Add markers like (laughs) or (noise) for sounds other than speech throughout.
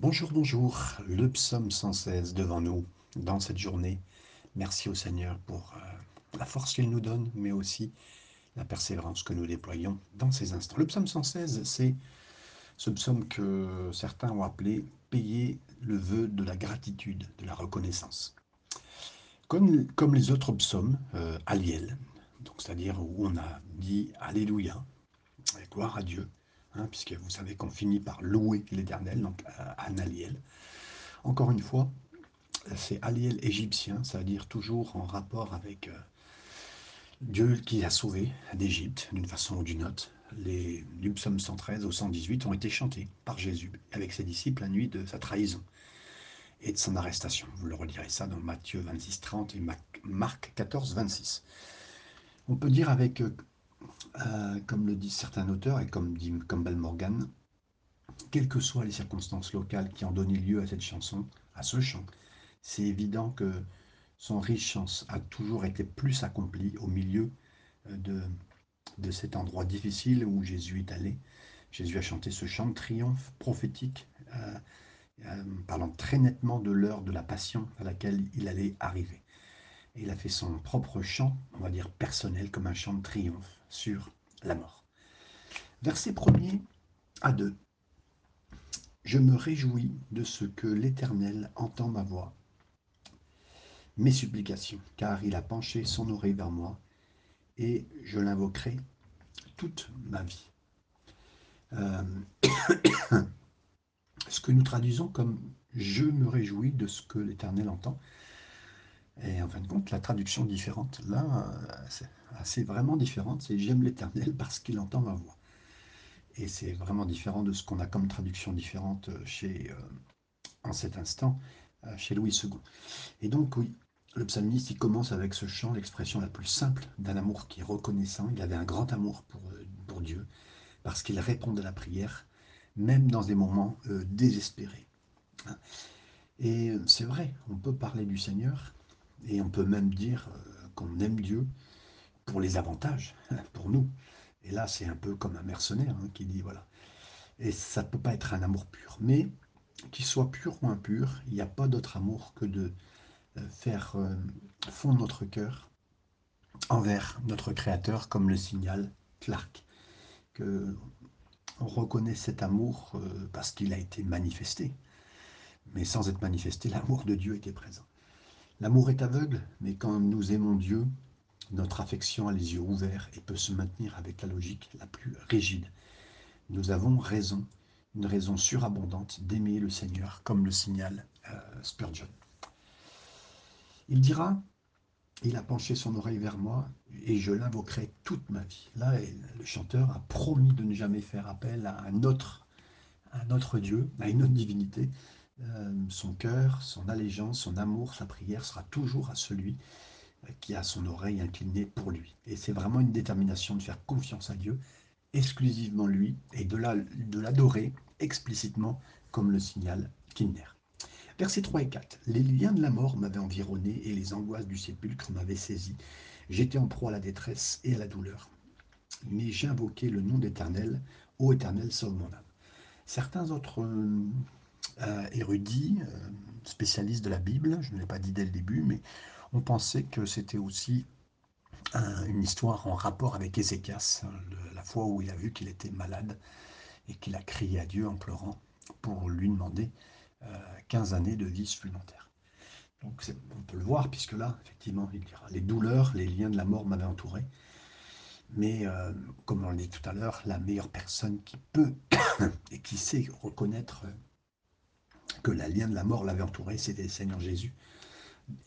Bonjour, bonjour, le psaume 116 devant nous dans cette journée. Merci au Seigneur pour euh, la force qu'il nous donne, mais aussi la persévérance que nous déployons dans ces instants. Le psaume 116, c'est ce psaume que certains ont appelé payer le vœu de la gratitude, de la reconnaissance. Comme, les autres psaumes, euh, Aliel, c'est-à-dire où on a dit Alléluia, gloire à Dieu, Hein, puisque vous savez qu'on finit par louer l'Éternel, donc Analiel. Encore une fois, c'est Aliel égyptien, c'est-à-dire toujours en rapport avec euh, Dieu qui a sauvé d'Égypte d'une façon ou d'une autre. Les, du psaume 113 au 118 ont été chantés par Jésus avec ses disciples la nuit de sa trahison et de son arrestation. Vous le relirez ça dans Matthieu 26, 30 et Marc 14, 26. On peut dire avec euh, comme le disent certains auteurs et comme dit Campbell Morgan, quelles que soient les circonstances locales qui ont donné lieu à cette chanson, à ce chant, c'est évident que son riche chance a toujours été plus accompli au milieu euh, de, de cet endroit difficile où Jésus est allé. Jésus a chanté ce chant de triomphe prophétique, euh, parlant très nettement de l'heure de la passion à laquelle il allait arriver. Et il a fait son propre chant, on va dire personnel, comme un chant de triomphe sur la mort. Verset 1 à 2. Je me réjouis de ce que l'Éternel entend ma voix, mes supplications, car il a penché son oreille vers moi, et je l'invoquerai toute ma vie. Euh, (coughs) ce que nous traduisons comme je me réjouis de ce que l'Éternel entend, et en fin de compte, la traduction différente, là, c'est assez vraiment différente, c'est J'aime l'Éternel (laughs) parce qu'il entend ma voix. Et c'est vraiment différent de ce qu'on a comme traduction différente chez, euh, en cet instant, euh, chez Louis II. Et donc, oui, le psalmiste, il commence avec ce chant, l'expression la plus simple d'un amour qui est reconnaissant. Il avait un grand amour pour, euh, pour Dieu, parce qu'il répond à la prière, même dans des moments désespérés. Et c'est vrai, on peut parler du Seigneur, et on peut même dire euh, qu'on aime Dieu pour les avantages, (laughs) pour nous. Et là, c'est un peu comme un mercenaire hein, qui dit, voilà. Et ça ne peut pas être un amour pur. Mais qu'il soit pur ou impur, il n'y a pas d'autre amour que de euh, faire euh, fondre notre cœur envers notre Créateur, comme le signale Clark. Que on reconnaît cet amour parce qu'il a été manifesté. Mais sans être manifesté, l'amour de Dieu était présent. L'amour est aveugle, mais quand nous aimons Dieu, notre affection a les yeux ouverts et peut se maintenir avec la logique la plus rigide. Nous avons raison, une raison surabondante d'aimer le Seigneur, comme le signale euh, Spurgeon. Il dira, il a penché son oreille vers moi et je l'invoquerai toute ma vie. Là, le chanteur a promis de ne jamais faire appel à un autre, à un autre Dieu, à une autre divinité, son cœur, son allégeance, son amour, sa prière sera toujours à celui euh, qui a son oreille inclinée pour lui. Et c'est vraiment une détermination de faire confiance à Dieu, exclusivement lui, et de l'adorer explicitement, comme le signale Kinder. Versets 3 et 4. Les liens de la mort m'avaient environné et les angoisses du sépulcre m'avaient saisi. J'étais en proie à la détresse et à la douleur. Mais j'ai invoqué le nom d'Éternel. Ô Éternel, sauve mon âme. Certains autres euh, euh, érudit, euh, spécialiste de la Bible, je ne l'ai pas dit dès le début, mais on pensait que c'était aussi une histoire en rapport avec Ézéchias, la fois où il a vu qu'il était malade et qu'il a crié à Dieu en pleurant pour lui demander 15 euh, années de vie supplémentaire. Donc on peut le voir, puisque là, effectivement, il dira Les douleurs, les liens de la mort m'avaient entouré. Mais, comme on l'a dit tout à l'heure, la meilleure personne qui peut (coughs) et qui sait reconnaître que la lien de la mort l'avait entouré, c'était le Seigneur Jésus.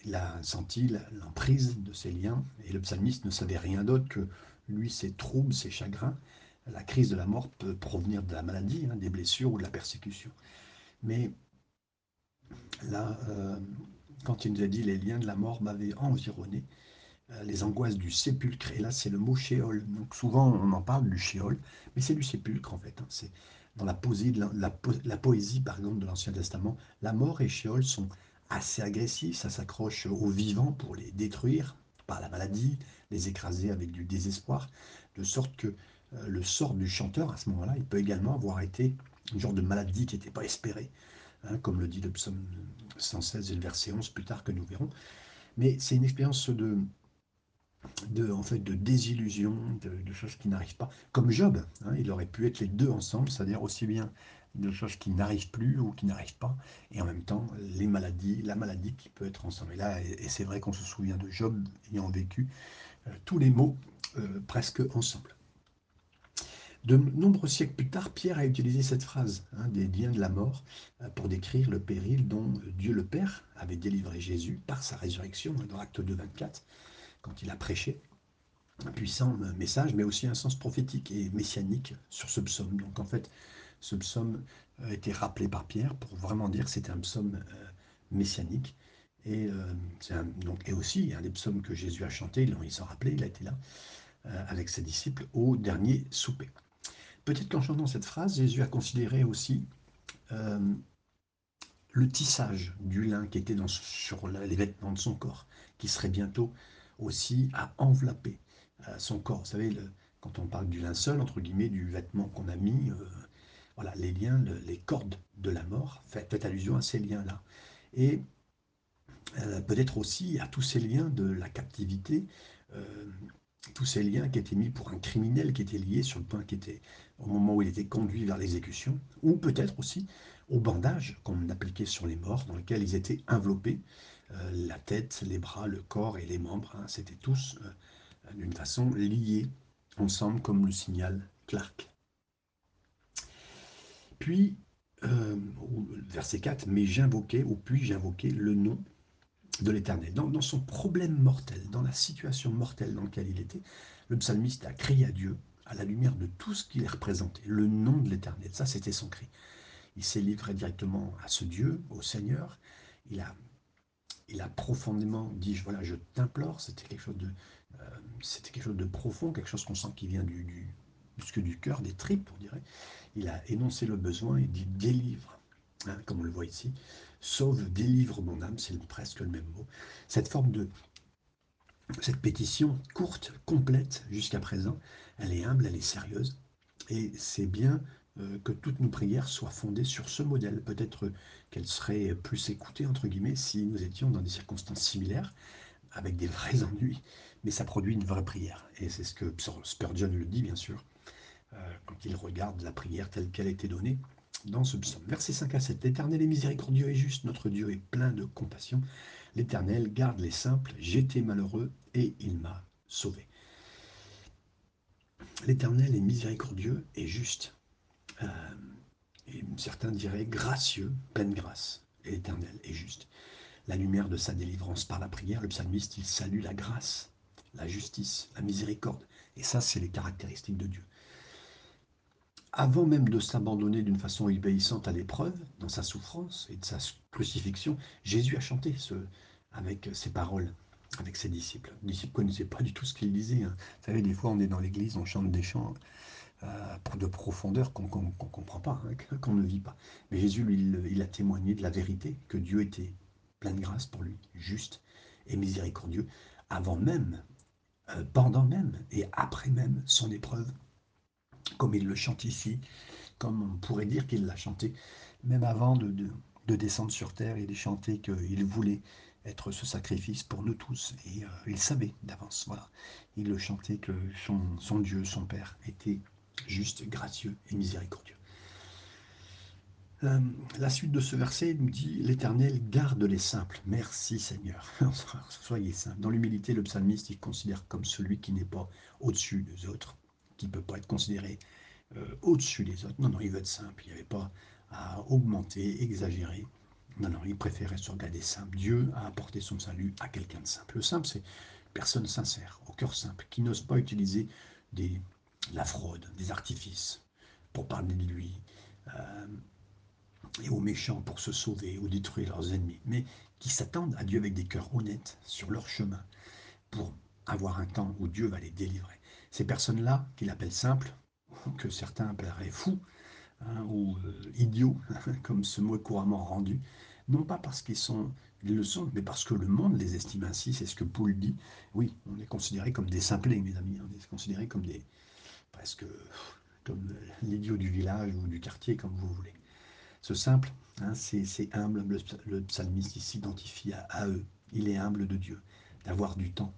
Il a senti l'emprise de ces liens, et le psalmiste ne savait rien d'autre que lui, ses troubles, ses chagrins. La crise de la mort peut provenir de la maladie, hein, des blessures ou de la persécution. Mais là, euh, quand il nous a dit les liens de la mort m'avaient environné, euh, les angoisses du sépulcre, et là c'est le mot shéol. Donc souvent on en parle du shéol, mais c'est du sépulcre en fait. Hein. Dans la poésie, poésie par exemple, de l'Ancien Testament, la mort et Sheol sont assez agressifs, ça s'accroche aux vivants pour les détruire par la maladie, les écraser avec du désespoir, de sorte que euh, le sort du chanteur à ce moment-là, il peut également avoir été une genre de maladie qui n'était pas espérée, hein, comme le dit le psaume 116 et le verset 11 plus tard que nous verrons. Mais c'est une expérience de, de, en fait, de désillusion, de, choses qui n'arrivent pas. Comme Job, hein, il aurait pu être les deux ensemble, c'est-à-dire aussi bien de choses qui n'arrivent plus ou qui n'arrivent pas, et en même temps les maladies, la maladie qui peut être ensemble. Et là, et, c'est vrai qu'on se souvient de Job ayant vécu euh, tous les maux euh, presque ensemble. De nombreux siècles plus tard, Pierre a utilisé cette phrase hein, des liens de la mort euh, pour décrire le péril dont Dieu le Père avait délivré Jésus par sa résurrection dans Acte 2, 24 quand il a prêché un puissant message, mais aussi un sens prophétique et messianique sur ce psaume. Donc en fait, ce psaume a été rappelé par Pierre pour vraiment dire que c'était un psaume euh, messianique. Et, euh, donc, et aussi un des psaumes que Jésus a chanté, il s'en rappelait, il a été là euh, avec ses disciples au dernier souper. Peut-être qu'en chantant cette phrase, Jésus a considéré aussi le tissage du lin qui était dans, sur les vêtements de son corps, qui serait bientôt aussi à envelopper euh, son corps. Vous savez, quand on parle du linceul, entre guillemets, du vêtement qu'on a mis, euh, voilà, les liens, les cordes de la mort, fait, allusion à ces liens-là. Et euh, peut-être aussi à tous ces liens de la captivité, tous ces liens qui étaient mis pour un criminel qui était lié sur le point qui au moment où il était conduit vers l'exécution, ou peut-être aussi au bandage qu'on appliquait sur les morts, dans lequel ils étaient enveloppés la tête, les bras, le corps et les membres, hein, c'était tous euh, d'une façon liés ensemble comme le signal Clark. Puis, euh, verset 4, mais j'invoquais, ou puis j'invoquais le nom de l'Éternel. Dans, dans, son problème mortel, dans la situation mortelle dans laquelle il était, le psalmiste a crié à Dieu à la lumière de tout ce qu'il est représenté, le nom de l'Éternel. Ça, c'était son cri. Il s'est livré directement à ce Dieu, au Seigneur. Il a il a profondément dit voilà je t'implore c'était quelque chose de euh, c'était quelque chose de profond quelque chose qu'on sent qui vient du, du du cœur des tripes on dirait. Il a énoncé le besoin et dit délivre hein, comme on le voit ici. Sauve délivre mon âme c'est presque le même mot. Cette forme de cette pétition courte complète jusqu'à présent elle est humble elle est sérieuse. Et c'est bien que toutes nos prières soient fondées sur ce modèle. Peut-être qu'elles seraient plus écoutées, entre guillemets, si nous étions dans des circonstances similaires, avec des vrais (laughs) ennuis, mais ça produit une vraie prière. Et c'est ce que Spurgeon le dit, bien sûr, euh, quand il regarde la prière telle qu'elle a été donnée dans ce psaume. Verset 5 à 7. L'Éternel est miséricordieux et juste, notre Dieu est plein de compassion. L'Éternel garde les simples, j'étais malheureux et il m'a sauvé. L'Éternel est miséricordieux et juste. Euh, et certains diraient gracieux, pleine grâce, et éternel et juste. La lumière de sa délivrance par la prière, le psalmiste, il salue la grâce, la justice, la miséricorde. Et ça, c'est les caractéristiques de Dieu. Avant même de s'abandonner d'une façon obéissante à l'épreuve, dans sa souffrance et de sa crucifixion, Jésus a chanté ce, avec ses paroles, avec ses disciples. Les disciples ne connaissaient pas du tout ce qu'il disait. Hein. Vous savez, des fois, on est dans l'église, on chante des chants euh, de profondeur qu'on ne comprend pas, hein, (laughs) qu'on ne vit pas. Mais Jésus, lui, il, a témoigné de la vérité, que Dieu était plein de grâce pour lui, juste et miséricordieux, avant même, euh, pendant même et après même son épreuve, comme il le chante ici, comme on pourrait dire qu'il l'a chanté, même avant de, descendre sur terre, il a chanté qu'il voulait être ce sacrifice pour nous tous. Et euh, il savait d'avance, voilà. Il le chantait que son, son Dieu, son Père, était juste, gracieux et miséricordieux. Euh, la suite de ce verset nous dit L'Éternel garde les simples. Merci Seigneur. (laughs) Soyez simples. Dans l'humilité, le psalmiste il considère comme celui qui n'est pas au-dessus des autres, qui ne peut pas être considéré euh, au-dessus des autres. Non, non, il veut être simple. Il n'y avait pas à augmenter, exagérer. Non, non, il préférait se regarder simple. Dieu a apporté son salut à quelqu'un de simple. Le simple, c'est personne sincère, au cœur simple, qui n'ose pas utiliser des, la fraude, des artifices pour parler de lui, euh, et aux méchants pour se sauver ou détruire leurs ennemis, mais qui s'attendent à Dieu avec des cœurs honnêtes sur leur chemin pour avoir un temps où Dieu va les délivrer. Ces personnes-là, qu'il appelle simples, (laughs) que certains appelleraient fous, hein, ou euh, idiots, (laughs) comme ce mot est couramment rendu, non pas parce qu'ils sont, ils le sont, mais parce que le monde les estime ainsi, c'est ce que Paul dit. Oui, on est considérés comme des simplés, mes amis, on est considérés comme des, presque comme l'idiot du village ou du quartier, comme vous voulez. Ce simple, hein, c'est humble. Le, psalmiste s'identifie à, eux. Il est humble de Dieu, d'avoir du temps,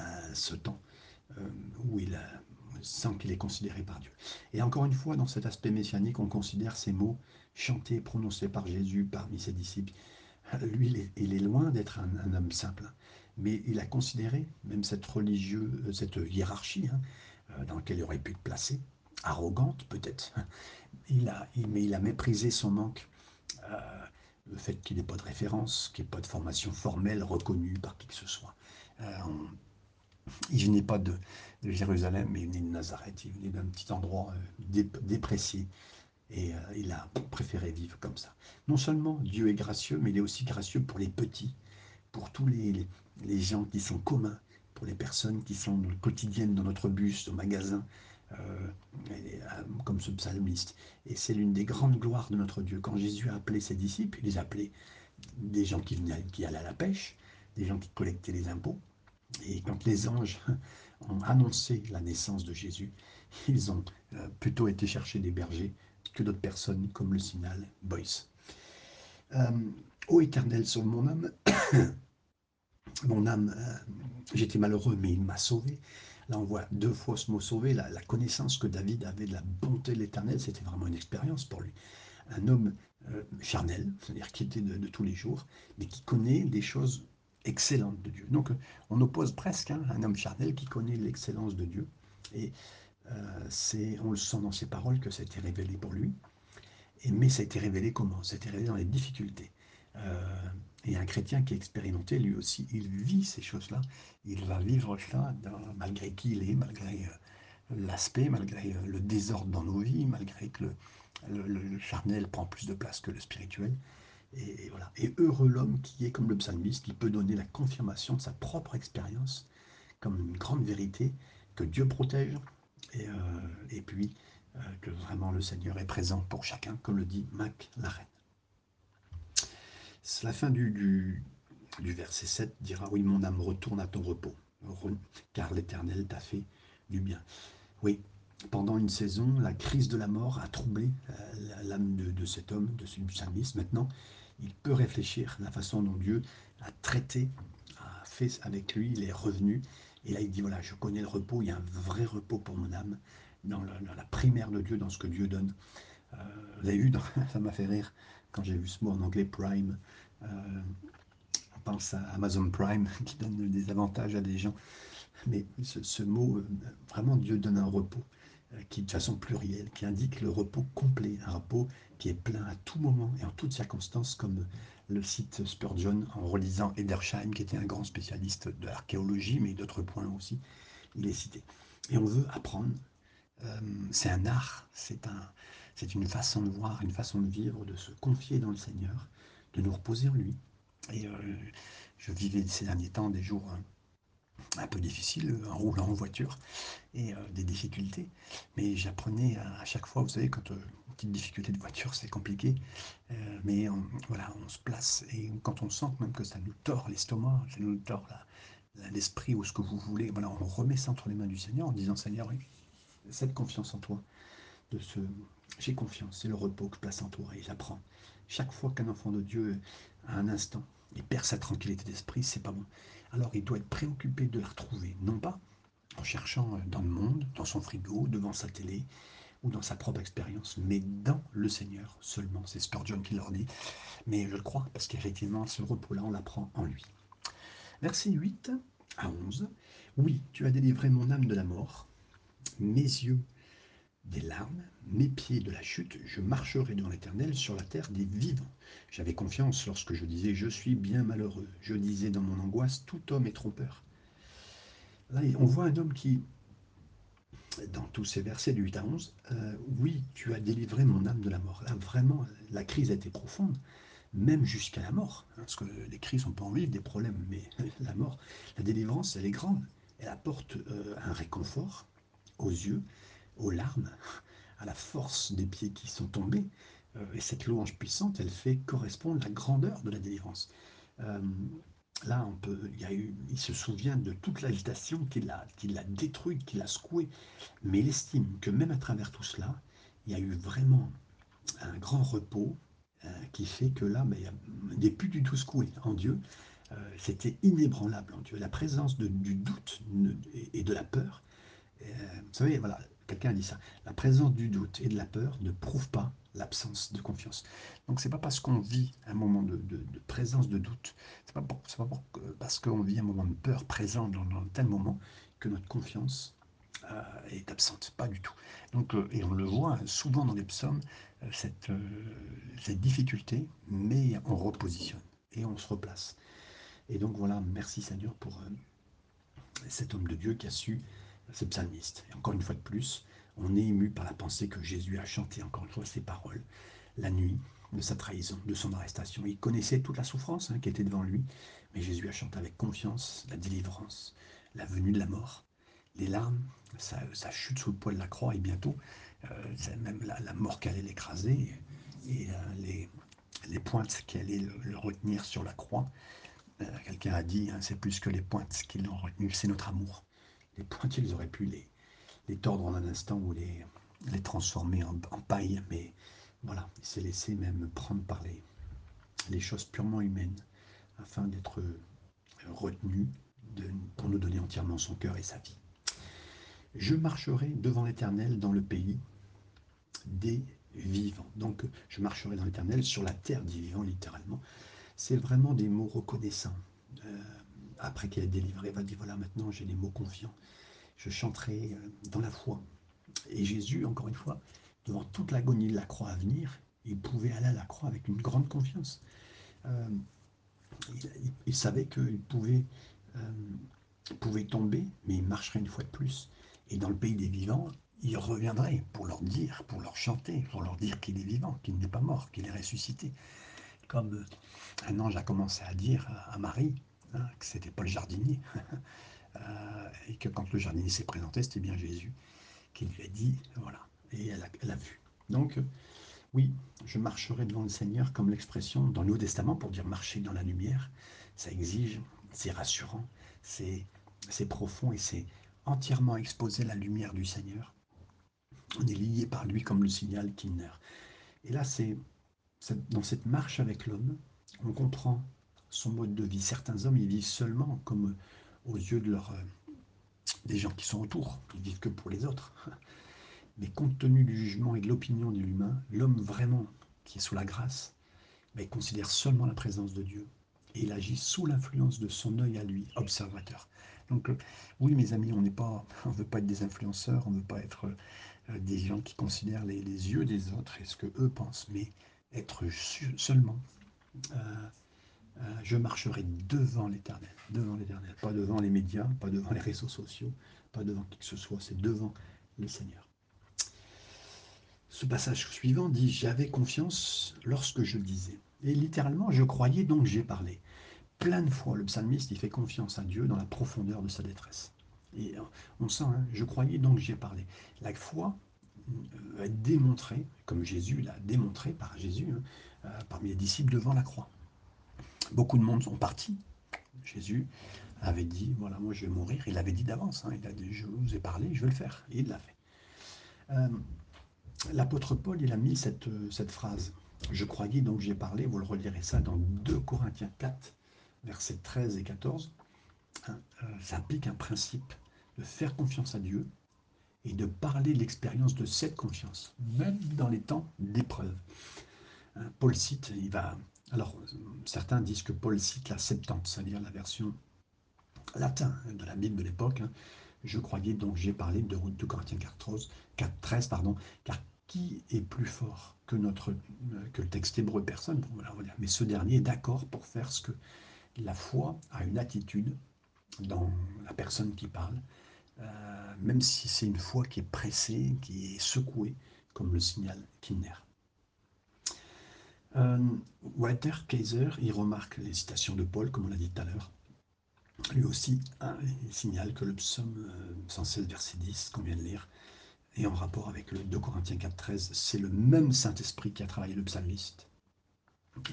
euh, ce temps euh, où il sent qu'il est considéré par Dieu. Et encore une fois, dans cet aspect messianique, on considère ces mots chantés, prononcés par Jésus parmi ses disciples. Lui, il est, loin d'être un, homme simple, mais il a considéré même cette religieux, cette hiérarchie hein, dans laquelle il aurait pu être placé, arrogante peut-être, (laughs) il a, mais il a méprisé son manque, euh, le fait qu'il n'ait pas de référence, qu'il n'ait pas de formation formelle reconnue par qui que ce soit. Euh, il venait pas de, Jérusalem, mais il venait de Nazareth, il venait d'un petit endroit euh, déprécié. Et il a préféré vivre comme ça. Non seulement Dieu est gracieux, mais il est aussi gracieux pour les petits, pour tous les, les gens qui sont communs, les personnes qui sont quotidiennes dans notre bus, au magasin, euh, euh, comme ce psalmiste. Et c'est l'une des grandes gloires de notre Dieu. Quand Jésus a appelé ses disciples, il les a appelés des gens qui allaient à la pêche, des gens qui collectaient les impôts. Et quand les anges (laughs) ont annoncé la naissance de Jésus, ils ont euh, plutôt été chercher des bergers que d'autres personnes, comme le signal Boyce. ô éternel, sauve mon âme. Mon âme, j'étais malheureux, mais il m'a sauvé. Là, on voit deux fois ce mot sauvé, la, connaissance que David avait de la bonté de l'Éternel, c'était vraiment une expérience pour lui. Un homme euh, charnel, c'est-à-dire qui était de, tous les jours, mais qui connaît des choses excellentes de Dieu. Donc, on oppose presque hein, un homme charnel qui connaît l'excellence de Dieu. Et euh, on le sent dans ses paroles que ça a été révélé pour lui. Mais ça a été révélé comment? Ça a été révélé dans les difficultés. Euh, et un chrétien qui est expérimenté, lui aussi, il vit ces choses-là. Il va vivre cela malgré qui il est, malgré euh, l'aspect, malgré euh, le désordre dans nos vies, malgré que le, charnel prend plus de place que le spirituel. Et, voilà. Et heureux l'homme qui est comme le psalmiste, qui peut donner la confirmation de sa propre expérience comme une grande vérité que Dieu protège et, euh, puis que vraiment le Seigneur est présent pour chacun, comme le dit Mac la reine. La fin du, du, verset 7 dira Oui, mon âme, retourne à ton repos, car l'Éternel t'a fait du bien. Oui, pendant une saison, la crise de la mort a troublé euh, l'âme de, cet homme, de ce psalmiste. Maintenant, il peut réfléchir à la façon dont Dieu a traité, a fait avec lui, il est revenu. Et là, il dit, voilà, je connais le repos, il y a un vrai repos pour mon âme, dans la, primaire de Dieu, dans ce que Dieu donne. Euh, vous vu, (laughs) ça m'a fait rire, quand j'ai vu ce mot en anglais Prime, euh, on pense à Amazon Prime (laughs) qui donne des avantages à des gens. Mais ce, mot, euh, vraiment, Dieu donne un repos euh, qui, de façon plurielle, qui indique le repos complet, un repos qui est plein à tout moment et en toutes circonstances, comme le cite Spurgeon en relisant Edersheim, qui était un grand spécialiste de l'archéologie, mais d'autres points aussi, il est cité. Et on veut apprendre. c'est un art, c'est un, c'est une façon de voir, une façon de vivre, de se confier dans le Seigneur, de nous reposer en lui. Et euh, je vivais ces derniers temps des jours euh, un peu difficiles en roulant en voiture et euh, des difficultés. Mais j'apprenais à, chaque fois, vous savez, quand une petite difficulté de voiture, c'est compliqué, mais on, voilà, on se place et quand on sent même que ça nous tord l'estomac, ça nous tord l'esprit ou ce que vous voulez, voilà, on remet ça entre les mains du Seigneur en disant Seigneur, cette confiance en toi, de ce, j'ai confiance, c'est le repos que je place en toi et j'apprends. Chaque fois qu'un enfant de Dieu, à un instant, il perd sa tranquillité d'esprit, c'est pas bon. Alors il doit être préoccupé de la retrouver, non pas en cherchant dans le monde, dans son frigo, devant sa télé ou dans sa propre expérience, mais dans le Seigneur seulement. C'est Spurgeon qui leur dit. Mais je le crois, parce qu'effectivement, ce repos-là, on l'apprend en lui. Verset 8 à 11. Oui, tu as délivré mon âme de la mort, mes yeux des larmes, mes pieds de la chute, je marcherai dans l'Éternel sur la terre des vivants. J'avais confiance lorsque je disais je suis bien malheureux. Je disais dans mon angoisse tout homme est trompeur. Là, on voit un homme qui, dans tous ces versets du 8 à 11, euh, oui, tu as délivré mon âme de la mort. Là, vraiment, la crise a été profonde, même jusqu'à la mort. Hein, parce que les crises, on peut en vivre des problèmes, mais (laughs) la mort, la délivrance, elle est grande. Elle apporte euh, un réconfort aux yeux, aux larmes, à la force des pieds qui sont tombés. Euh, et cette louange puissante, elle fait correspondre la grandeur de la délivrance. Euh, là, il, se souvient de toute l'agitation qui l'a, l'a détruite, qui l'a secoué, mais il estime que même à travers tout cela, il y a eu vraiment un grand repos qui fait que là, mais, il n'est plus du tout secoué en Dieu. C'était inébranlable en Dieu. La présence du doute et de la peur. vous savez, voilà, quelqu'un a dit ça. La présence du doute et de la peur ne prouve pas l'absence de confiance. Donc c'est pas parce qu'on vit un moment de, présence de doute, c'est pas, pas parce qu'on vit un moment de peur présent dans, tel moment que notre confiance euh, est absente, pas du tout. Donc, euh, et on le voit souvent dans les psaumes, euh, cette, cette difficulté, mais on repositionne et on se replace. Et donc voilà, merci Seigneur pour cet homme de Dieu qui a su, ce psalmiste. Et encore une fois de plus, on est ému par la pensée que Jésus a chanté encore une fois ces paroles la nuit de sa trahison, de son arrestation. Il connaissait toute la souffrance hein, qui était devant lui, mais Jésus a chanté avec confiance la délivrance, la venue de la mort, les larmes, sa, chute sous le poids de la croix et bientôt, euh, même la, mort qui allait l'écraser et euh, les, les, pointes qui allaient le, retenir sur la croix. Euh, quelqu'un a dit, hein, c'est plus que les pointes qui l'ont retenu, c'est notre amour. Les ils auraient pu les, les tordre en un instant ou les, les transformer en, paille, mais voilà, il s'est laissé même prendre par les, les choses purement humaines afin d'être retenu de, pour nous donner entièrement son cœur et sa vie. Je marcherai devant l'Éternel dans le pays des vivants. Donc je marcherai dans l'Éternel sur la terre des vivants, littéralement. C'est vraiment des mots reconnaissants. Euh, après qu'il ait délivré, il va dire voilà, maintenant j'ai des mots confiants je chanterai euh, dans la foi. Et Jésus, encore une fois, devant toute l'agonie de la croix à venir, il pouvait aller à la croix avec une grande confiance. Euh, il, savait qu'il pouvait, euh, pouvait tomber, mais il marcherait une fois de plus. Et dans le pays des vivants, il reviendrait pour leur dire, pour leur chanter, pour leur dire qu'il est vivant, qu'il n'est pas mort, qu'il est ressuscité. Comme un ange a commencé à dire à Marie hein, que c'était pas le jardinier, (laughs) Euh, et que quand le jardinier s'est présenté, c'était bien Jésus qui lui a dit, voilà, et elle a, vu. Donc, euh, oui, je marcherai devant le Seigneur comme l'expression dans le Nouveau Testament pour dire marcher dans la lumière. Ça exige, c'est rassurant, c'est profond et c'est entièrement exposer la lumière du Seigneur. On est lié par lui comme le signal Kinder. Et là, c'est dans cette marche avec l'homme, on comprend son mode de vie. Certains hommes, ils vivent seulement comme aux yeux de leur, euh, des gens qui sont autour. Ils vivent que pour les autres. (laughs) Mais compte tenu du jugement et de l'opinion de l'humain, l'homme vraiment qui est sous la grâce, mais ben, considère seulement la présence de Dieu. Et il agit sous l'influence de son œil à lui, observateur. Donc euh, oui, mes amis, on n'est pas, (laughs) on veut pas être des influenceurs, on ne veut pas être euh, des gens qui considèrent les, yeux des autres et ce que eux pensent, mais être seulement je marcherai devant l'Éternel, devant l'Éternel, pas devant les médias, pas devant les réseaux sociaux, pas devant qui que ce soit, c'est devant le Seigneur. Ce passage suivant dit J'avais confiance lorsque je disais. Et littéralement, je croyais donc j'ai parlé. Plein de fois, le psalmiste, il fait confiance à Dieu dans la profondeur de sa détresse. Et euh, on sent, hein, je croyais donc j'ai parlé. La foi euh, est démontrée, comme Jésus l'a démontré par Jésus, hein, parmi les disciples devant la croix. Beaucoup de monde sont partis. Jésus avait dit, voilà, moi je vais mourir. Il avait dit d'avance, hein. il a dit, je vous ai parlé, je vais le faire. Et il l'a fait. Euh, l'apôtre Paul, il a mis cette, cette phrase. Je croyais, donc j'ai parlé, vous le relirez ça dans 2 Corinthiens 4, versets 13 et 14. Hein, euh, ça implique un principe de faire confiance à Dieu et de parler de l'expérience de cette confiance, même dans les temps d'épreuve. Hein, Paul cite, il va alors, certains disent que Paul cite la Septante, c'est-à-dire la version latine de la Bible de l'époque. Hein. Je croyais donc, j'ai parlé de, de Corinthiens 4, 13, pardon, car qui est plus fort que, notre, que le texte hébreu? Personne. Mais ce dernier est d'accord pour faire ce que la foi a une attitude dans la personne qui parle, euh, même si c'est une foi qui est pressée, qui est secouée, comme le signal Kinder. Euh, Walter Kaiser, il remarque les citations de Paul, comme on l'a dit tout à l'heure. Lui aussi, hein, il signale que le psaume 116, euh, verset 10, qu'on vient de lire, est en rapport avec le 2 Corinthiens 4, 13. C'est le même Saint-Esprit qui a travaillé le psalmiste,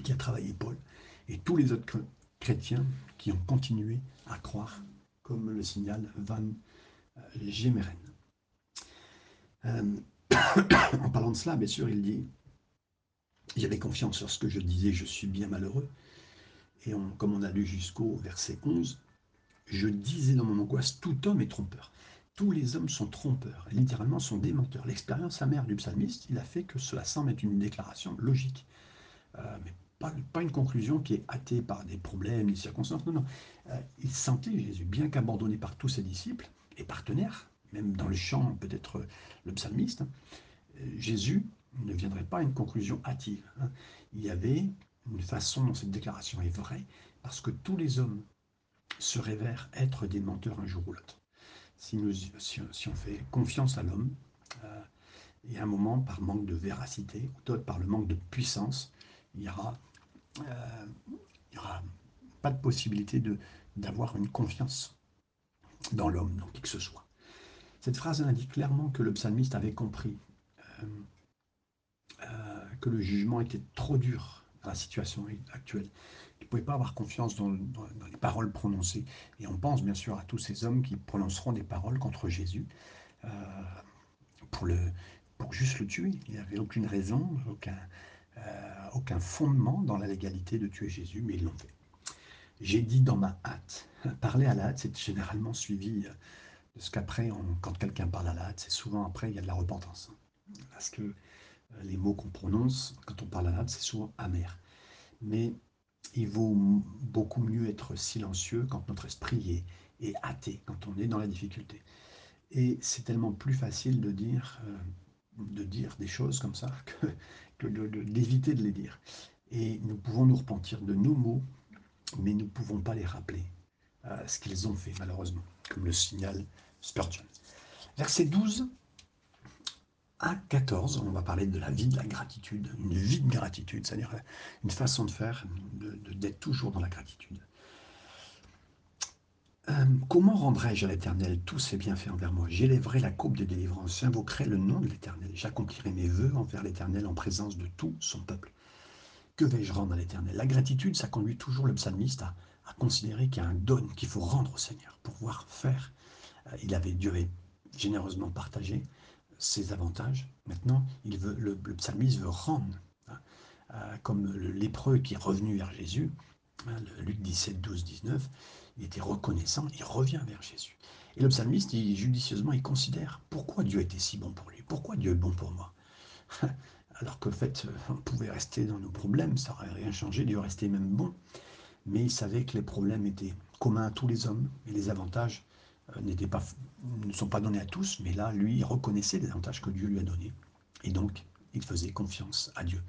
qui a travaillé Paul, et tous les autres chrétiens qui ont continué à croire, comme le signale Van euh, Gemeren. (coughs) en parlant de cela, bien sûr, il dit J'avais confiance lorsque je disais je suis bien malheureux. Et comme on a lu jusqu'au verset 11, je disais dans mon angoisse, tout homme est trompeur. Tous les hommes sont trompeurs, littéralement sont des menteurs. L'expérience amère du psalmiste, il a fait que cela semble être une déclaration logique. Euh, mais pas, une conclusion qui est hâtée par des problèmes, des circonstances. Non, non. Euh, il sentait Jésus, bien qu'abandonné par tous ses disciples et partenaires, même dans le champ, peut-être le psalmiste, euh, Jésus ne viendrait pas à une conclusion hâtive. Hein. Il y avait une façon dont cette déclaration est vraie, parce que tous les hommes se révèrent être des menteurs un jour ou l'autre. Si, si, on fait confiance à l'homme, euh, y a un moment, par manque de véracité, ou d'autres par le manque de puissance, il n'y aura, euh, aura pas de possibilité d'avoir une confiance dans l'homme, dans qui que ce soit. Cette phrase indique clairement que le psalmiste avait compris euh, que le jugement était trop dur dans la situation actuelle. Il ne pouvait pas avoir confiance dans, les paroles prononcées. Et on pense bien sûr à tous ces hommes qui prononceront des paroles contre Jésus euh, pour, le, pour juste le tuer. Il n'y avait aucune raison, aucun, aucun fondement dans la légalité de tuer Jésus, mais ils l'ont fait. J'ai dit dans ma hâte. Parler à la hâte, c'est généralement suivi de ce qu'après, quand quelqu'un parle à la hâte, c'est souvent après, il y a de la repentance. Parce que les mots qu'on prononce quand on parle arabe, c'est souvent amer. Mais il vaut beaucoup mieux être silencieux quand notre esprit est, est hâté, quand on est dans la difficulté. Et c'est tellement plus facile de dire, euh, de dire des choses comme ça que, d'éviter de, les dire. Et nous pouvons nous repentir de nos mots, mais nous ne pouvons pas les rappeler, euh, ce qu'ils ont fait malheureusement, comme le signale Spurgeon. Verset 12 à 14, on va parler de la vie de la gratitude, une vie de gratitude, c'est-à-dire une façon de faire, d'être toujours dans la gratitude. Euh, comment rendrai-je à l'Éternel tous ses bienfaits envers moi? J'élèverai la coupe de délivrance, j'invoquerai le nom de l'Éternel, j'accomplirai mes voeux envers l'Éternel en présence de tout son peuple. Que vais-je rendre à l'Éternel? La gratitude, ça conduit toujours le psalmiste à, considérer qu'il y a un don qu'il faut rendre au Seigneur pour pouvoir faire. Euh, il avait Dieu avait généreusement partagé, ses avantages. Maintenant, il veut, le, psalmiste veut rendre, hein, euh, comme le lépreux qui est revenu vers Jésus, hein, Luc 17, 12, 19, il était reconnaissant, il revient vers Jésus. Et le psalmiste, judicieusement, il considère pourquoi Dieu était si bon pour lui, pourquoi Dieu est bon pour moi? (laughs) Alors qu'en fait, on pouvait rester dans nos problèmes, ça n'aurait rien changé, Dieu restait même bon. Mais il savait que les problèmes étaient communs à tous les hommes et les avantages euh, pas, ne sont pas donnés à tous, mais là, lui, il reconnaissait les avantages que Dieu lui a donnés. Et donc, il faisait confiance à Dieu.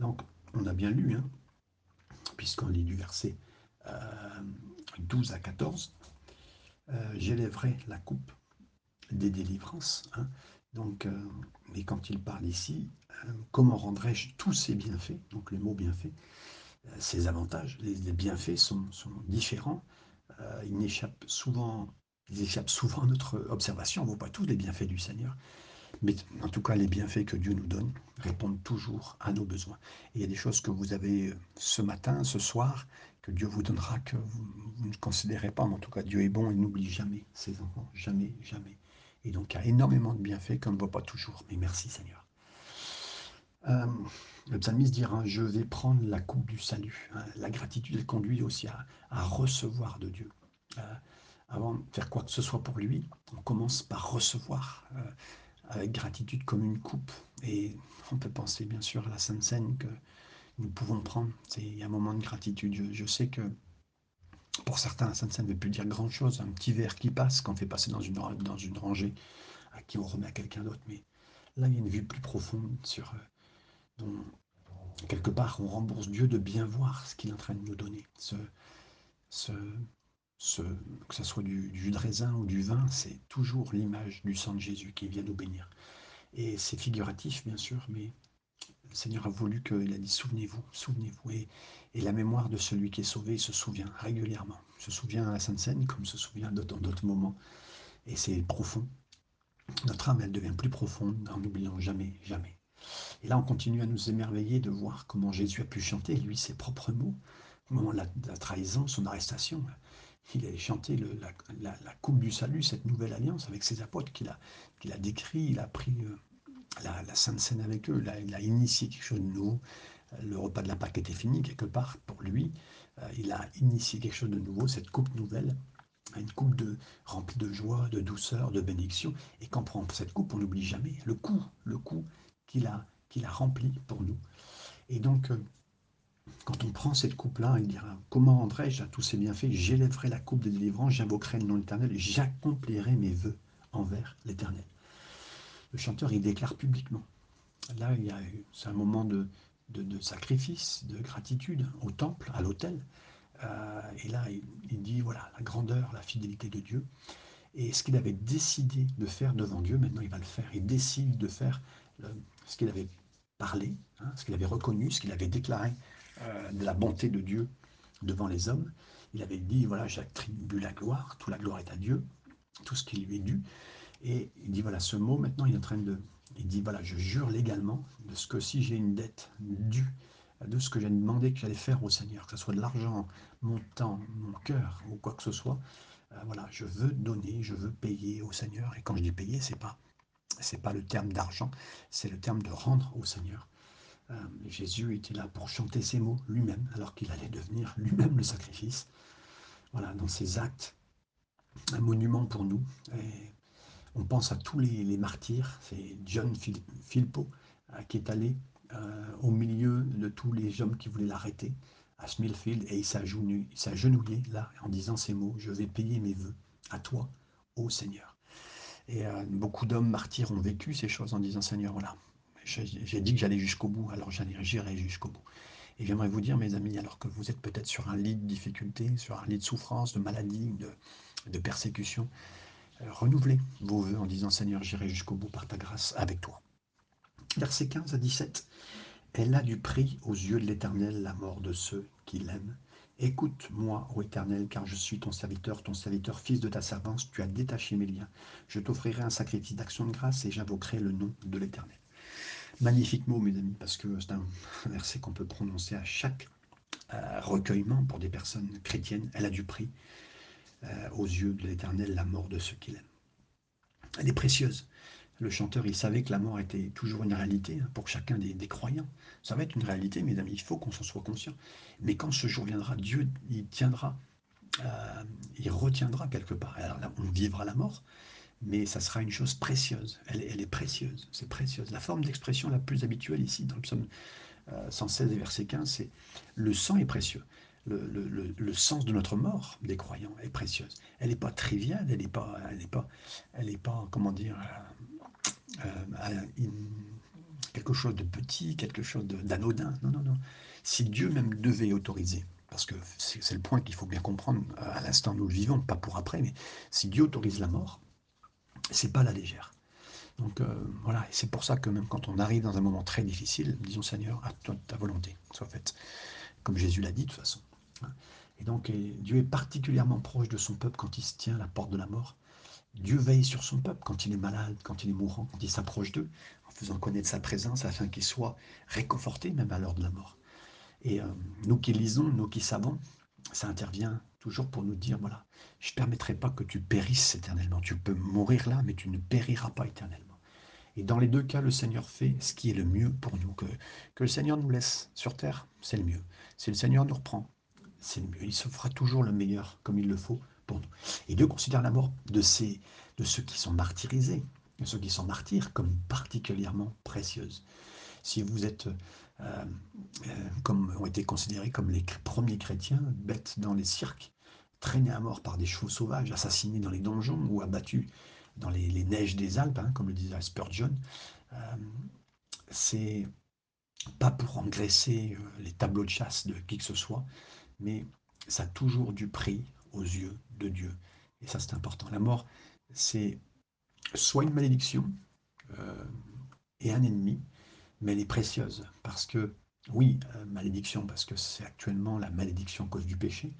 Donc, on a bien lu, hein, puisqu'on lit du verset 12 euh, à 14, euh, j'élèverai la coupe des délivrances. Hein. donc, mais quand il parle ici, comment rendrai-je tous ces bienfaits? Donc, le mot bienfait, ces avantages, les, bienfaits sont, sont différents. ils n'échappent souvent ils échappent souvent à notre observation. On ne voit pas tous les bienfaits du Seigneur. Mais en tout cas, les bienfaits que Dieu nous donne répondent toujours à nos besoins. Et il y a des choses que vous avez euh, ce matin, ce soir, que Dieu vous donnera, que vous, ne considérez pas. Mais en tout cas, Dieu est bon, il n'oublie jamais ses enfants. Jamais, jamais. Et donc, il y a énormément de bienfaits qu'on ne voit pas toujours. Mais merci Seigneur. Euh, le psalmiste dira, je vais prendre la coupe du salut. La gratitude, elle conduit aussi à, recevoir de Dieu. Euh, avant de faire quoi que ce soit pour lui, on commence par recevoir euh, avec gratitude comme une coupe. Et on peut penser bien sûr à la Sainte Seine que nous pouvons prendre. A un moment de gratitude. Je, sais que pour certains, la Sainte Seine ne veut plus dire grand-chose. Un petit verre qui passe, qu'on fait passer dans une, dans une rangée, à qui on remet à quelqu'un d'autre. Mais là, il y a une vue plus profonde sur... Euh, dont, quelque part, on rembourse Dieu de bien voir ce qu'il est en train de nous donner. Ce, que ce soit du, jus de raisin ou du vin, c'est toujours l'image du sang de Jésus qui vient nous bénir. Et c'est figuratif, bien sûr, mais le Seigneur a voulu qu'il a dit souvenez-vous, souvenez-vous. Et, la mémoire de celui qui est sauvé se souvient régulièrement. Se souvient à la Sainte Seine comme se souvient dans d'autres moments. Et c'est profond. Notre âme, elle devient plus profonde en n'oubliant jamais, jamais. Et là, on continue à nous émerveiller de voir comment Jésus a pu chanter, lui, ses propres mots, au moment de la trahison, son arrestation il a chanté la, coupe du salut, cette nouvelle alliance avec ses apôtres qu'il a, décrit, il a pris euh, la, Sainte Seine avec eux, il a, initié quelque chose de nouveau le repas de la Pâque était fini quelque part pour lui. Euh, il a initié quelque chose de nouveau, cette coupe nouvelle, une coupe remplie de joie, de douceur, de bénédiction. Et quand on prend cette coupe, on n'oublie jamais le coup, le coup qu'il a, qu'il a rempli pour nous. Et donc, euh, quand on prend cette coupe-là, il dira Comment rendrai-je à tous ces bienfaits? J'élèverai la coupe de délivrance, j'invoquerai le nom de l'Éternel, j'accomplirai mes vœux envers l'Éternel. Le chanteur, il déclare publiquement. Là, c'est un moment de, sacrifice, de gratitude au temple, à l'autel. Euh, et là, il, dit voilà, la grandeur, la fidélité de Dieu. Et ce qu'il avait décidé de faire devant Dieu, maintenant il va le faire. Il décide de faire ce qu'il avait parlé, hein, ce qu'il avait reconnu, ce qu'il avait déclaré de la bonté de Dieu devant les hommes. Il avait dit voilà, j'attribue la gloire, toute la gloire est à Dieu, tout ce qui lui est dû. Et il dit voilà, ce mot, maintenant il est en train de il dit voilà, je jure légalement de ce que si j'ai une dette due, de ce que j'ai demandé que j'allais faire au Seigneur, que ce soit de l'argent, mon temps, mon cœur ou quoi que ce soit, euh, voilà, je veux donner, je veux payer au Seigneur. Et quand je dis payer, c'est pas c'est pas le terme d'argent, c'est le terme de rendre au Seigneur. Euh, Jésus était là pour chanter ces mots lui-même, alors qu'il allait devenir lui-même le sacrifice. Voilà, dans ses actes, un monument pour nous. On pense à tous les, martyrs. C'est John Philpot euh, qui est allé euh, au milieu de tous les hommes qui voulaient l'arrêter à Smithfield et il s'est agenouillé là en disant ces mots Je vais payer mes voeux à toi, ô Seigneur. Et euh, beaucoup d'hommes martyrs ont vécu ces choses en disant Seigneur, voilà, j'ai dit que j'allais jusqu'au bout, alors j'irai jusqu'au bout. Et j'aimerais vous dire, mes amis, alors que vous êtes peut-être sur un lit de difficulté, sur un lit de souffrance, de maladie, de, persécution, euh, renouvelez vos voeux en disant Seigneur, j'irai jusqu'au bout par ta grâce avec toi. Versets 15 à 17. Elle a du prix aux yeux de l'Éternel la mort de ceux qui l'aiment. Écoute-moi, ô Éternel, car je suis ton serviteur, ton serviteur, fils de ta servance. Tu as détaché mes liens. Je t'offrirai un sacrifice d'action de grâce et j'invoquerai le nom de l'Éternel. Magnifique mot, mes amis, parce que c'est un (laughs) verset qu'on peut prononcer à chaque euh, recueillement pour des personnes chrétiennes. Elle a du prix. Euh, aux yeux de l'Éternel la mort de ceux qu'il aime. Elle est précieuse. Le chanteur, il savait que la mort était toujours une réalité hein, pour chacun des, croyants. Ça va être une réalité, mes amis, il faut qu'on s'en soit conscient. Mais quand ce jour viendra, Dieu, il tiendra, euh, il retiendra quelque part. Alors là, on vivra la mort, mais ça sera une chose précieuse. Elle, est précieuse, c'est précieuse. La forme d'expression la plus habituelle ici, dans le psaume 116 euh, et verset 15, c'est le sang est précieux le, sens de notre mort des croyants est précieuse. Elle n'est pas triviale, elle n'est pas, pas, pas, comment dire, euh, euh, quelque chose de petit, quelque chose d'anodin. Non, non, non. Si Dieu même devait autoriser, parce que c'est le point qu'il faut bien comprendre, à l'instant nous le vivons, pas pour après, mais si Dieu autorise la mort, c'est pas la légère. Donc euh, voilà, c'est pour ça que même quand on arrive dans un moment très difficile, disons Seigneur, à toi ta volonté soit faite, comme Jésus l'a dit de toute façon. Et donc Dieu est particulièrement proche de son peuple quand il se tient à la porte de la mort. Dieu veille sur son peuple quand il est malade, quand il est mourant, quand il s'approche d'eux, en faisant connaître sa présence afin qu'il soit réconforté même à l'heure de la mort. Et euh, nous qui lisons, nous qui savons, ça intervient toujours pour nous dire, voilà, je ne permettrai pas que tu périsses éternellement. Tu peux mourir là, mais tu ne périras pas éternellement. Et dans les deux cas, le Seigneur fait ce qui est le mieux pour nous. Que, que le Seigneur nous laisse sur terre, c'est le mieux. Si le Seigneur nous reprend, c'est mieux. Il se fera toujours le meilleur comme il le faut pour nous. Et Dieu considère la mort de, ces, de ceux qui sont martyrisés, de ceux qui sont martyrs, comme particulièrement précieuse. Si vous êtes, euh, euh, comme ont été considérés comme les premiers chrétiens, bêtes dans les cirques, traînés à mort par des chevaux sauvages, assassinés dans les donjons ou abattus dans les, neiges des Alpes, hein, comme le disait Spurgeon, euh, c'est pas pour engraisser les tableaux de chasse de qui que ce soit, mais ça a toujours du prix aux yeux de Dieu. Et ça, c'est important. La mort, c'est soit une malédiction euh, et un ennemi, mais elle est précieuse. Parce que, oui, euh, malédiction, parce que c'est actuellement la malédiction à cause du péché.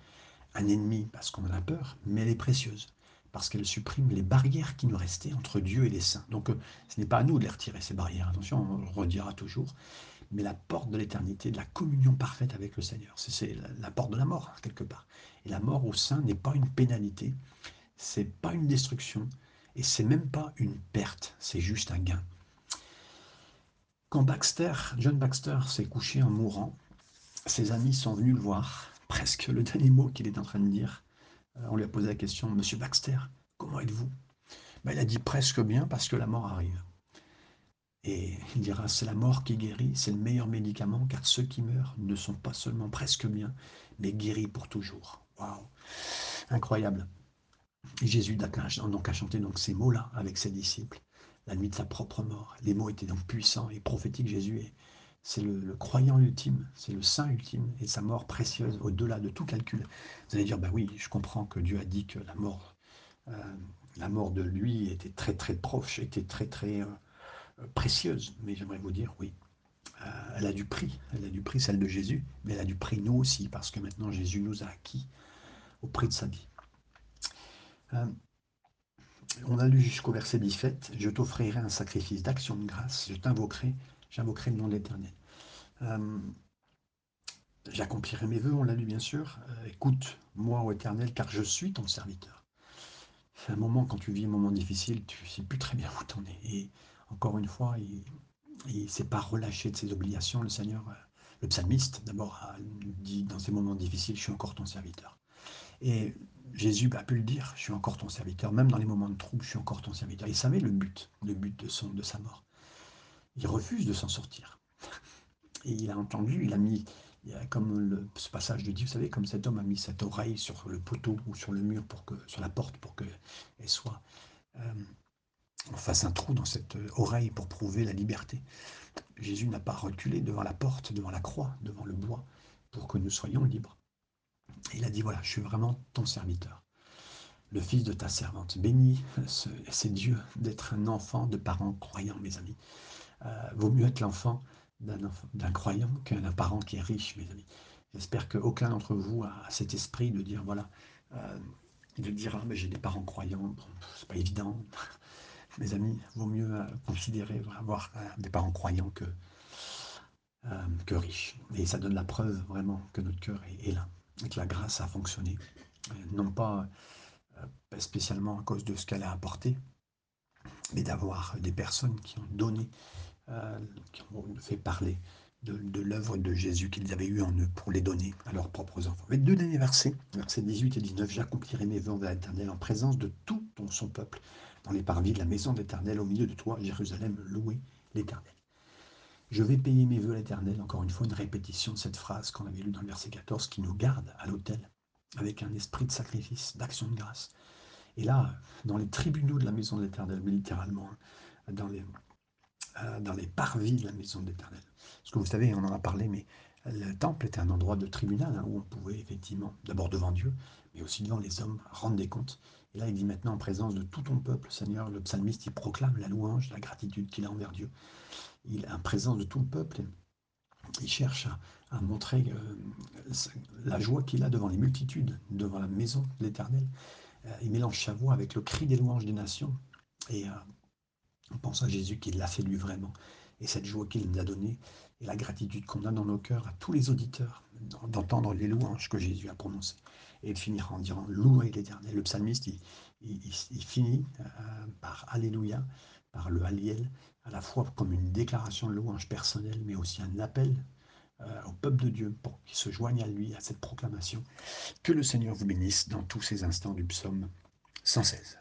Un ennemi, parce qu'on en a peur, mais elle est précieuse. Parce qu'elle supprime les barrières qui nous restaient entre Dieu et les saints. Donc, euh, ce n'est pas à nous de les retirer, ces barrières. Attention, on le redira toujours mais la porte de l'éternité, de la communion parfaite avec le Seigneur. C'est la porte de la mort, quelque part. Et la mort au sein n'est pas une pénalité, c'est pas une destruction, et c'est même pas une perte, c'est juste un gain. Quand Baxter, John Baxter s'est couché en mourant, ses amis sont venus le voir, presque le dernier mot qu'il est en train de dire. Euh, on lui a posé la question, Monsieur Baxter, comment êtes-vous? Ben, Il a dit presque bien parce que la mort arrive. Et il dira, c'est la mort qui guérit, c'est le meilleur médicament, car ceux qui meurent ne sont pas seulement presque bien, mais guéris pour toujours. Waouh Incroyable. Jésus donc a chanté donc ces mots-là avec ses disciples, la nuit de sa propre mort. Les mots étaient donc puissants et prophétiques. Jésus est, c'est le, croyant ultime, c'est le saint ultime, et sa mort précieuse au-delà de tout calcul. Vous allez dire, bah oui, je comprends que Dieu a dit que la mort, euh, la mort de lui était très très proche, était très très euh, précieuse. Mais j'aimerais vous dire, oui, euh, elle a du prix, elle a du prix celle de Jésus, mais elle a du prix nous aussi, parce que maintenant Jésus nous a acquis au prix de sa vie. on a lu jusqu'au verset 17, je t'offrirai un sacrifice d'action de grâce, je t'invoquerai j'invoquerai le nom de l'Éternel. Euh, j'accomplirai mes voeux, on l'a lu bien sûr. Euh, écoute, moi, ô Éternel, car je suis ton serviteur. C'est un moment, quand tu vis un moment difficile, tu ne sais plus très bien où t'en es. Et encore une fois, il ne s'est pas relâché de ses obligations, le Seigneur. Euh, le psalmiste, d'abord, dit dans ces moments difficiles, je suis encore ton serviteur. Et Jésus a pu le dire, je suis encore ton serviteur, même dans les moments de trouble, je suis encore ton serviteur. Il savait le but, le but de, son, de sa mort il refuse de s'en sortir. Et il a entendu, il a mis, comme ce passage de Dieu, vous savez, comme cet homme a mis cette oreille sur le poteau ou sur le mur, pour que, sur la porte, pour qu'elle soit, euh, on fasse un trou dans cette oreille pour prouver la liberté. Jésus n'a pas reculé devant la porte, devant la croix, devant le bois, pour que nous soyons libres. il a dit, voilà, je suis vraiment ton serviteur le fils de ta servante. Béni, c'est Dieu d'être un enfant de parents croyants, mes amis. Euh, vaut mieux être l'enfant d'un croyant qu'un parent qui est riche, mes amis. J'espère qu'aucun d'entre vous a cet esprit de dire, voilà, euh, de dire, ah, mais j'ai des parents croyants, c'est pas évident. (laughs) mes amis, vaut mieux euh, considérer avoir des parents croyants que, que riches. Et ça donne la preuve vraiment que notre cœur est, là, et que la grâce a fonctionné. Non pas spécialement à cause de ce qu'elle a apporté, mais d'avoir des personnes qui ont donné euh, qui ont fait parler de, l'œuvre de Jésus qu'ils avaient eu en eux pour les donner à leurs propres enfants. Mais deux derniers versets, versets 18 et 19, j'accomplirai mes vœux envers l'Éternel en présence de tout son peuple, dans les parvis de la maison de l'Éternel, au milieu de toi, Jérusalem, louez l'Éternel. Je vais payer mes vœux à l'Éternel, encore une fois, une répétition de cette phrase qu'on avait lue dans le verset 14, qui nous garde à l'autel, avec un esprit de sacrifice, d'action de grâce. Et là, dans les tribunaux de la maison de l'Éternel, littéralement, hein, dans les, euh, dans les parvis de la maison de l'Éternel. Parce que vous savez, on en a parlé, mais le temple était un endroit de tribunal hein, où on pouvait effectivement, d'abord devant Dieu, mais aussi devant les hommes, rendre des comptes. Et là, il dit maintenant en présence de tout ton peuple, Seigneur, le psalmiste, il proclame la louange, la gratitude qu'il a envers Dieu. Il est en présence de tout le peuple. Il cherche à, montrer euh, la joie qu'il a devant les multitudes, devant la maison de l'Éternel. Euh, il mélange sa voix avec le cri des louanges des nations. Et on pense à Jésus qui l'a fait lui vraiment. Et cette joie qu'il nous a donnée, et la gratitude qu'on a dans nos cœurs à tous les auditeurs, d'entendre les louanges que Jésus a prononcées. Et il finira en disant Louez l'Éternel. Le psalmiste, il, finit euh, par Alléluia, par le Alliel, à la fois comme une déclaration de louange personnelle, mais aussi un appel euh, au peuple de Dieu pour qu'il se joigne à lui, à cette proclamation. Que le Seigneur vous bénisse dans tous ces instants du psaume 116.